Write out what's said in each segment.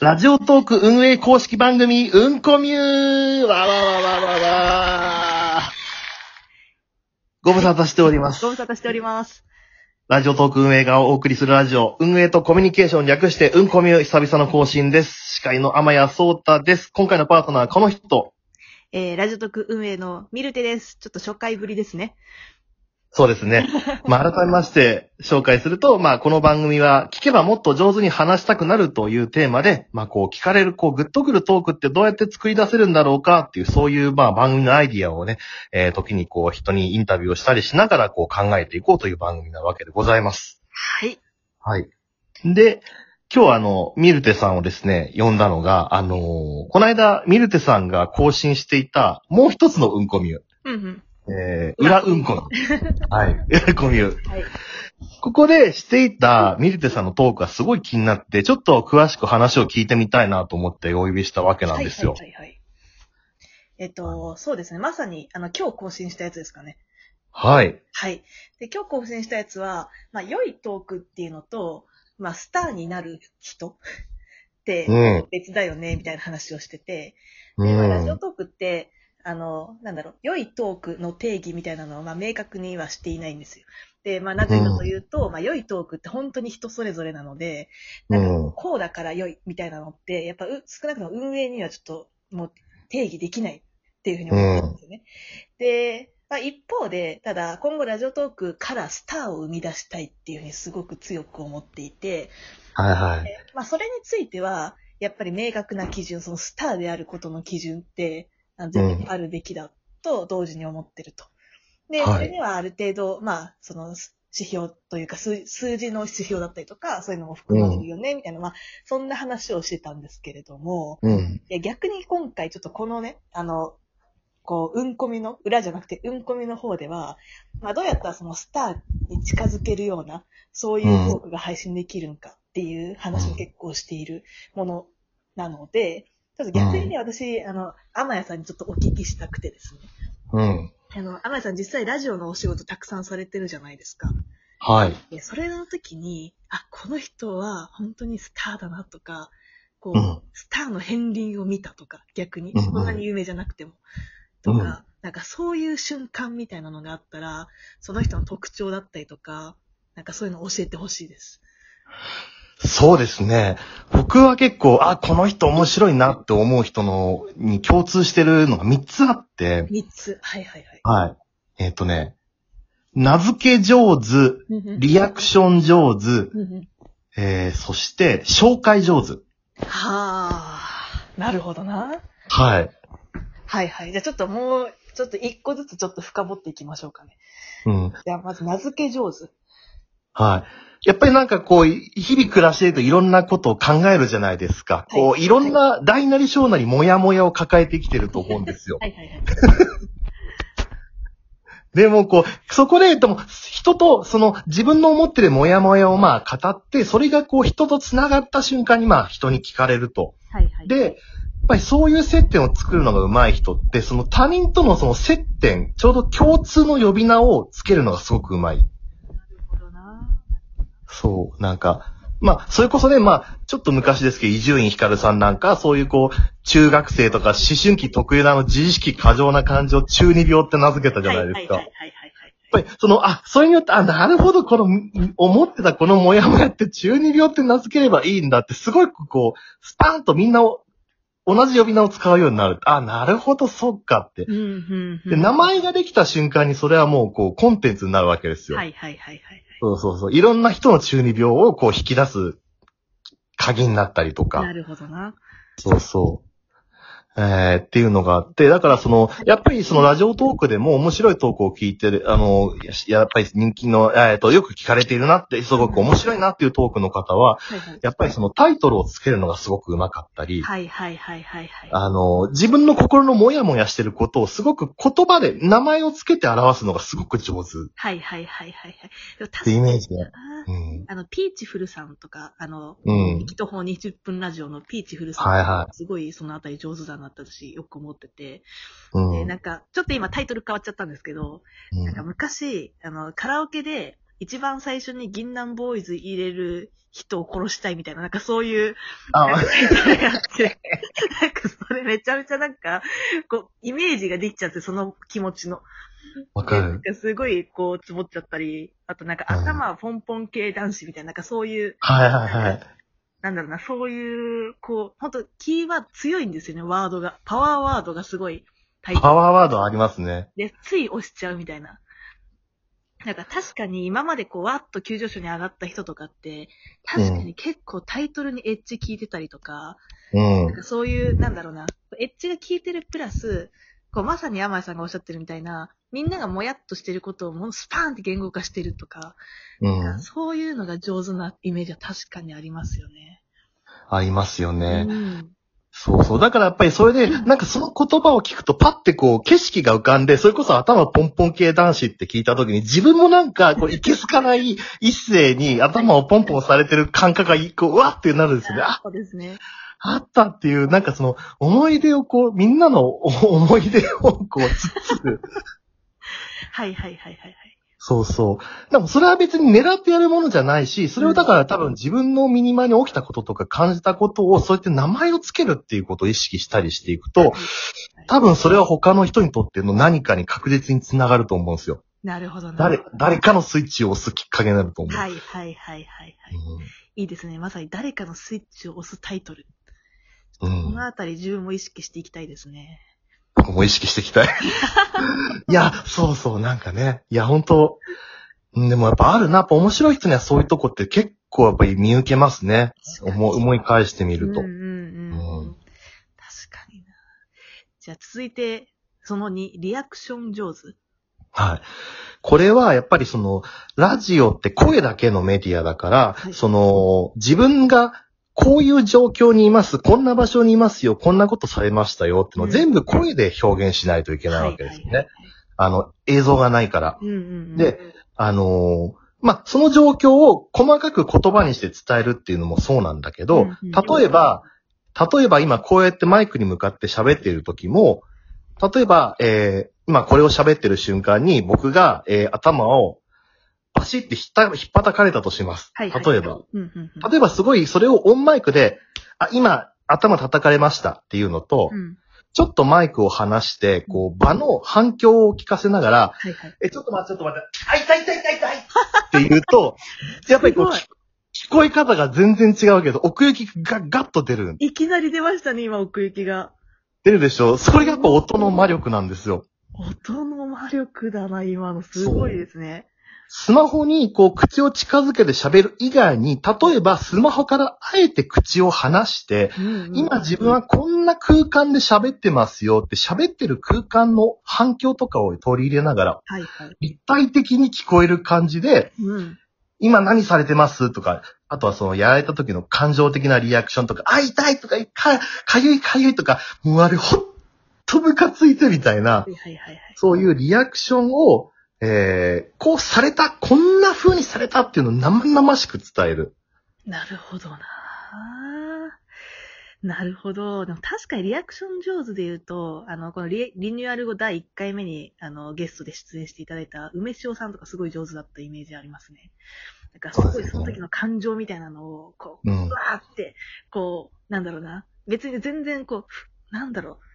ラジオトーク運営公式番組、うんこみゅーわわわわわわご無沙汰しておりますご。無沙汰しております。ラジオトーク運営がお送りするラジオ、運営とコミュニケーション略して、うんこみゅー久々の更新です。司会の天谷聡太です。今回のパートナーはこの人。えー、ラジオ特運営のミルテです。ちょっと初回ぶりですね。そうですね。まあ、改めまして紹介すると、まあ、この番組は聞けばもっと上手に話したくなるというテーマで、まあ、こう聞かれる、こうグッとくるトークってどうやって作り出せるんだろうかっていう、そういう、まあ、番組のアイディアをね、えー、時にこう人にインタビューをしたりしながら、こう考えていこうという番組なわけでございます。はい。はい。で、今日あの、ミルテさんをですね、呼んだのが、あのーこの間、ミルテさんが更新していた、もう一つのうんこみゅうんうん。えー、裏うんこ。はい。裏こみゅはい。ここでしていたミルテさんのトークがすごい気になって、ちょっと詳しく話を聞いてみたいなと思ってお呼びしたわけなんですよ。はいはいはい、はい。えっと、そうですね。まさに、あの、今日更新したやつですかね。はい。はい。で、今日更新したやつは、まあ、良いトークっていうのと、まあ、スターになる人ってうん。別だよね、みたいな話をしてて、うでまあラジオん。トークって、あの、なんだろう、良いトークの定義みたいなのは、まあ、明確にはしていないんですよ。で、まあ、なぜかというと、まあ、良いトークって本当に人それぞれなので、なんかうんこうだから良いみたいなのって、やっぱう少なくとも運営にはちょっともう定義できないっていうふうに思ってるんですよね。で、まあ、一方で、ただ今後ラジオトークからスターを生み出したいっていうふうにすごく強く思っていて、はいはい。まあ、それについては、やっぱり明確な基準、そのスターであることの基準って、あの絶対あるべきだと同時に思ってると。で、はいそれにはある程度、まあ、その指標というか数、数字の指標だったりとか、そういうのも含まれるよね、みたいな、まあ、そんな話をしてたんですけれども、うん。いや逆に今回ちょっとこのね、あの、こう、うんこみの、裏じゃなくて、うんこみの方では、まあ、どうやったらそのスターに近づけるような、そういうトークが配信できるんかっていう話を結構しているものなので、ちょっと逆にね、私、あの、天谷さんにちょっとお聞きしたくてですね。うん。あの、天谷さん実際ラジオのお仕事たくさんされてるじゃないですか。はい。で、それの時に、あ、この人は本当にスターだなとか、こう、うんスターの片鱗を見たとか、逆に、そんなに有名じゃなくても、とか、うんなんかそういう瞬間みたいなのがあったら、その人の特徴だったりとか、なんかそういうのを教えてほしいです。そうですね。僕は結構、あ、この人面白いなって思う人の、に共通してるのが3つあって、三つ。はいはいはい。はい。えっ、とね、名付け上手、リアクション上手、えー、そして、紹介上手。はあ、なるほどな。はい。はいはい。じゃあちょっともう、ちょっと一個ずつちょっと深掘っていきましょうかね。うん。じゃあまず名付け上手。はい。やっぱりなんかこう、日々暮らしているといろんなことを考えるじゃないですか。こう、いろんな大なり小なりもやもやを抱えてきてると思うんですよ。はいはいはい。でもこう、そこで、でも、人と、その、自分の思ってるもやもやをまあ語って、それがこう、人と繋がった瞬間にまあ、人に聞かれると。はいはい。で、やっぱりそういう接点を作るのが上手い人って、その他人とのその接点、ちょうど共通の呼び名をつけるのがすごく上手い。そう、なんか、まあ、それこそね、まあ、ちょっと昔ですけど、伊集院光さんなんか、そういうこう、中学生とか思春期特有なあの自意識過剰な感じを中二病って名付けたじゃないですか。はいはいはいはいはい。やっぱり、その、あ、それによって、あ、なるほど、この、思ってたこのモヤモヤって中二病って名付ければいいんだって、すごい、こう、スパーンとみんなを、同じ呼び名を使うようになる。あ、なるほど、そっかって。うんうんうん。で、名前ができた瞬間にそれはもう、こう、コンテンツになるわけですよ。はいはいはいはい。そうそうそう。いろんな人の中二病を、こう、引き出す鍵になったりとか。なるほどな。そうそう。えー、っていうのがあって、だからその、やっぱりそのラジオトークでも面白いトークを聞いてる、あの、ややっぱり人気の、えっと、よく聞かれているなって、すごく面白いなっていうトークの方は、はいはい。やっぱりそのタイトルをつけるのがすごく上手かったり、はいはいはいはいはい。あの、自分の心のモヤモヤしてることをすごく言葉で名前をつけて表すのがすごく上手っはいはいはいはいはい。でも確てイメージで。なうん。あの、ピーチフルさんとか、あの、うん。一方20分ラジオのピーチフルさん。はいはいすごいそのあたり上手だな私よく思ってて。うん。で、なんか、ちょっと今タイトル変わっちゃったんですけど、うんなんか昔、あの、カラオケで、一番最初に銀杏ボーイズ入れる人を殺したいみたいな、なんかそういう、あなんかやって、なんかそれめちゃめちゃなんか、こう、イメージができちゃって、その気持ちの。わかる。なんかすごい、こう、つぼっちゃったり、あとなんかうん頭ポンポン系男子みたいな、なんかそういう、はいはいはい。なんだろうな、そういう、こう、本当キーは強いんですよね、ワードが。パワーワードがすごい大パワーワードありますね。で、つい押しちゃうみたいな。なんか確かに今までこう、わっと急上昇に上がった人とかって、確かに結構タイトルにエッジ効いてたりとか、うんなん。かそういう、なんだろうな、エッジが効いてるプラス、こう、まさに山井さんがおっしゃってるみたいな、みんながもやっとしてることをもうスパーンって言語化してるとか、うん。そういうのが上手なイメージは確かにありますよね。ありますよね。うん。そうそう。だからやっぱりそれで、なんかその言葉を聞くとパッてこう景色が浮かんで、それこそ頭ポンポン系男子って聞いた時に自分もなんかこういけすかない一世に頭をポンポンされてる感覚がこう、うわってなるんですよね。あ、そうですね。あったっていう、なんかその思い出をこう、みんなのお 思い出をこう、つつく。はいはいはいはいはい。そうそう。でもそれは別に狙ってやるものじゃないし、それをだから多分自分の身に前に起きたこととか感じたことを、そうやって名前をつけるっていうことを意識したりしていくと、多分それは他の人にとっての何かに確実につながると思うんですよ。なるほどな。誰、誰かのスイッチを押すきっかけになると思う。はいはいはいはいはい。いいですね。まさに誰かのスイッチを押すタイトル。うん。うんこの。あたり自分も意識していきたいですね。僕も意識していきたい。いや、そうそう、なんかね。いや、本当うんでもやっぱあるな。やっぱ面白い人にはそういうとこって結構やっぱり見受けますね。思思い返してみると。うんうんうん。うん確かにな。じゃあ続いて、その2、リアクション上手。はい。これはやっぱりその、ラジオって声だけのメディアだから、はいその、自分がこういう状況にいます、こんな場所にいますよ、こんなことされましたよっていうのをうん全部声で表現しないといけないわけですよね。あの、映像がないから。うんうんうん。で、あのーまあ、その状況を細かく言葉にして伝えるっていうのもそうなんだけど、うんうん例えば、例えば今こうやってマイクに向かって喋っている時も、例えば、えー、今これを喋ってる瞬間に僕が、えー、頭をパシってひった引っ叩かれたとします。はいはい例えば。うんうんうん。例えばすごいそれをオンマイクで、あ、今頭叩かれましたっていうのと、うん。ちょっとマイクを離して、こう場の反響を聞かせながら、はいはい。え、ちょっと待って、ちょっと待って、あ、痛い痛い痛い痛いって言うと、やっぱりこう、す聞聞こえ方が全然違うけど、奥行きがガッと出る。いきなり出ましたね、今、奥行きが。出るでしょ？それがやっぱ音の魔力なんですよ。音の魔力だな、今の。すごいですね。スマホにこう口を近づけて喋る以外に、例えばスマホからあえて口を離して、今自分はこんな空間で喋ってますよって喋ってる空間の反響とかを取り入れながら。立体的に聞こえる感じで、うん。今何されてますとか、あとはそのやられた時の感情的なリアクションとか、あ、痛いとか、か、かゆいかゆいとか、もうあれほんとムカついてみたいな。そういうリアクションを、えー、こうされた、こんな風にされたっていうのを生々しく伝える。なるほどななるほど。でも確かにリアクション上手で言うと、あの、このリリニューアル後第1回目に、あの、ゲストで出演していただいた梅塩さんとかすごい上手だったイメージありますね。なんかすごいその時の感情みたいなのを、こう、うんう。わーって、こう、なんだろうな。別に全然こう、なんだろう。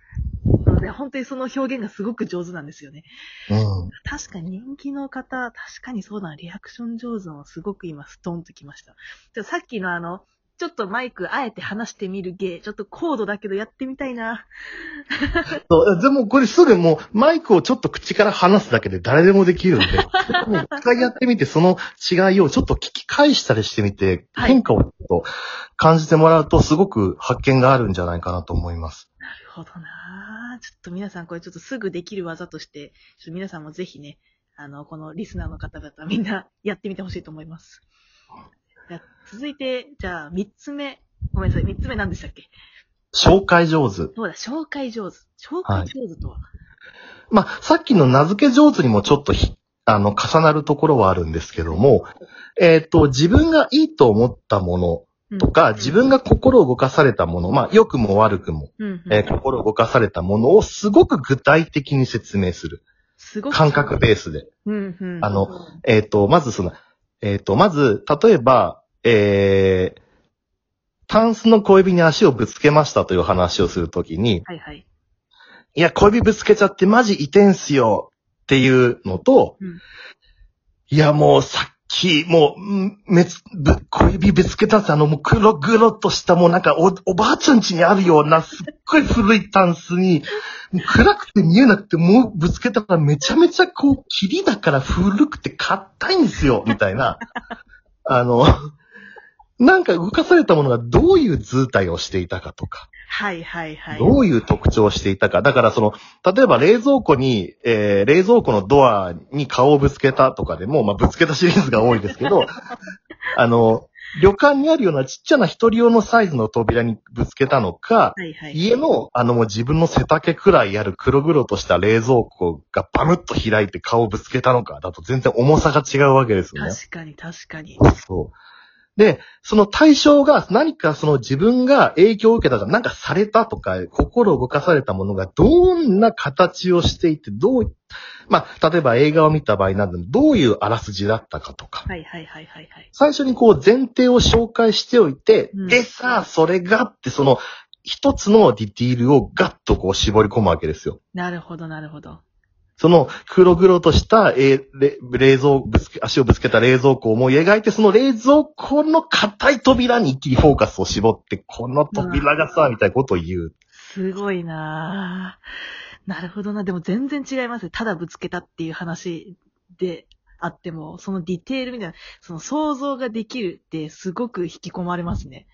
で、本当にその表現がすごく上手なんですよね。うん。確かに人気の方、確かにそうだな、リアクション上手のすごく今ストンときました。じゃあさっきのあの、ちょっとマイクあえて話してみる芸、ちょっと高度だけどやってみたいな。そうでもこれすぐもうマイクをちょっと口から離すだけで誰でもできるんで、もう一回やってみてその違いをちょっと聞き返したりしてみて、はい変化をちょっと感じてもらうとすごく発見があるんじゃないかなと思います。なるほどなちょっと皆さんこれちょっとすぐできる技として、ちょっと皆さんもぜひね、あの、このリスナーの方々みんなやってみてほしいと思います。じゃあ続いて、じゃあ三つ目。ごめんなさい、三つ目何でしたっけ？紹介上手。そうだ、紹介上手。紹介上手とは、まあ、さっきの名付け上手にもちょっとひ、あの、重なるところはあるんですけども、えっ、と、自分がいいと思ったものうんとか、自分が心を動かされたもの、まあ、良くも悪くも、うんうんえー心を動かされたものをすごく具体的に説明する。すごく感覚ベースで。うんうんあの、えっ、と、まずその、えっ、と、まず、例えば、えー、タンスの小指に足をぶつけましたという話をするときに、はいはい。いや、小指ぶつけちゃってマジ痛えんすよっていうのと、うんいや、もうさっき、もう、めつ、ぶ、小指ぶつけたってあの、もう黒黒としたもうなんかお、おばあちゃん家にあるようなすっごい古いタンスに、もう暗くて見えなくてもうぶつけたらめちゃめちゃこう、霧だから古くて硬いんですよ、みたいな。あの、なんか動かされたものがどういう図体をしていたかとか。はいはいはい。どういう特徴をしていたか。だからその、例えば冷蔵庫に、えー、冷蔵庫のドアに顔をぶつけたとかでも、まあ、ぶつけたシリーズが多いですけど、あの、旅館にあるようなちっちゃな一人用のサイズの扉にぶつけたのか、はいはい。家の、あのもう自分の背丈くらいある黒々とした冷蔵庫がバムッと開いて顔をぶつけたのか、だと全然重さが違うわけですよね。確かに確かに。そう。で、その対象が何かその自分が影響を受けたか、なんかされたとか、心を動かされたものがどんな形をしていて、どうい、まあ、例えば映画を見た場合なんで、どういうあらすじだったかとか、はいはいはいはいはい。最初にこう前提を紹介しておいて、うんでさ、それがってその一つのディティールをガッとこう絞り込むわけですよ。なるほどなるほど。その黒々とした、えー冷蔵ぶつけ、足をぶつけた冷蔵庫を思い描いて、その冷蔵庫の硬い扉に一気にフォーカスを絞って、この扉がさ、みたいなことを言う。すごいなぁ。なるほどな。でも全然違います。ただぶつけたっていう話であっても、そのディテールみたいな、その想像ができるってすごく引き込まれますね。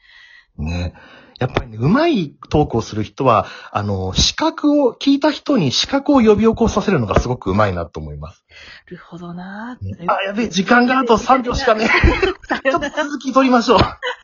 ね。やっぱりね、上手いトークをする人は、あの、視覚を、聞いた人に視覚を呼び起こさせるのがすごく上手いなと思います。なるほどなぁ。あ、やべえ、時間があと3秒しかねえ。ちょっと続き取りましょう。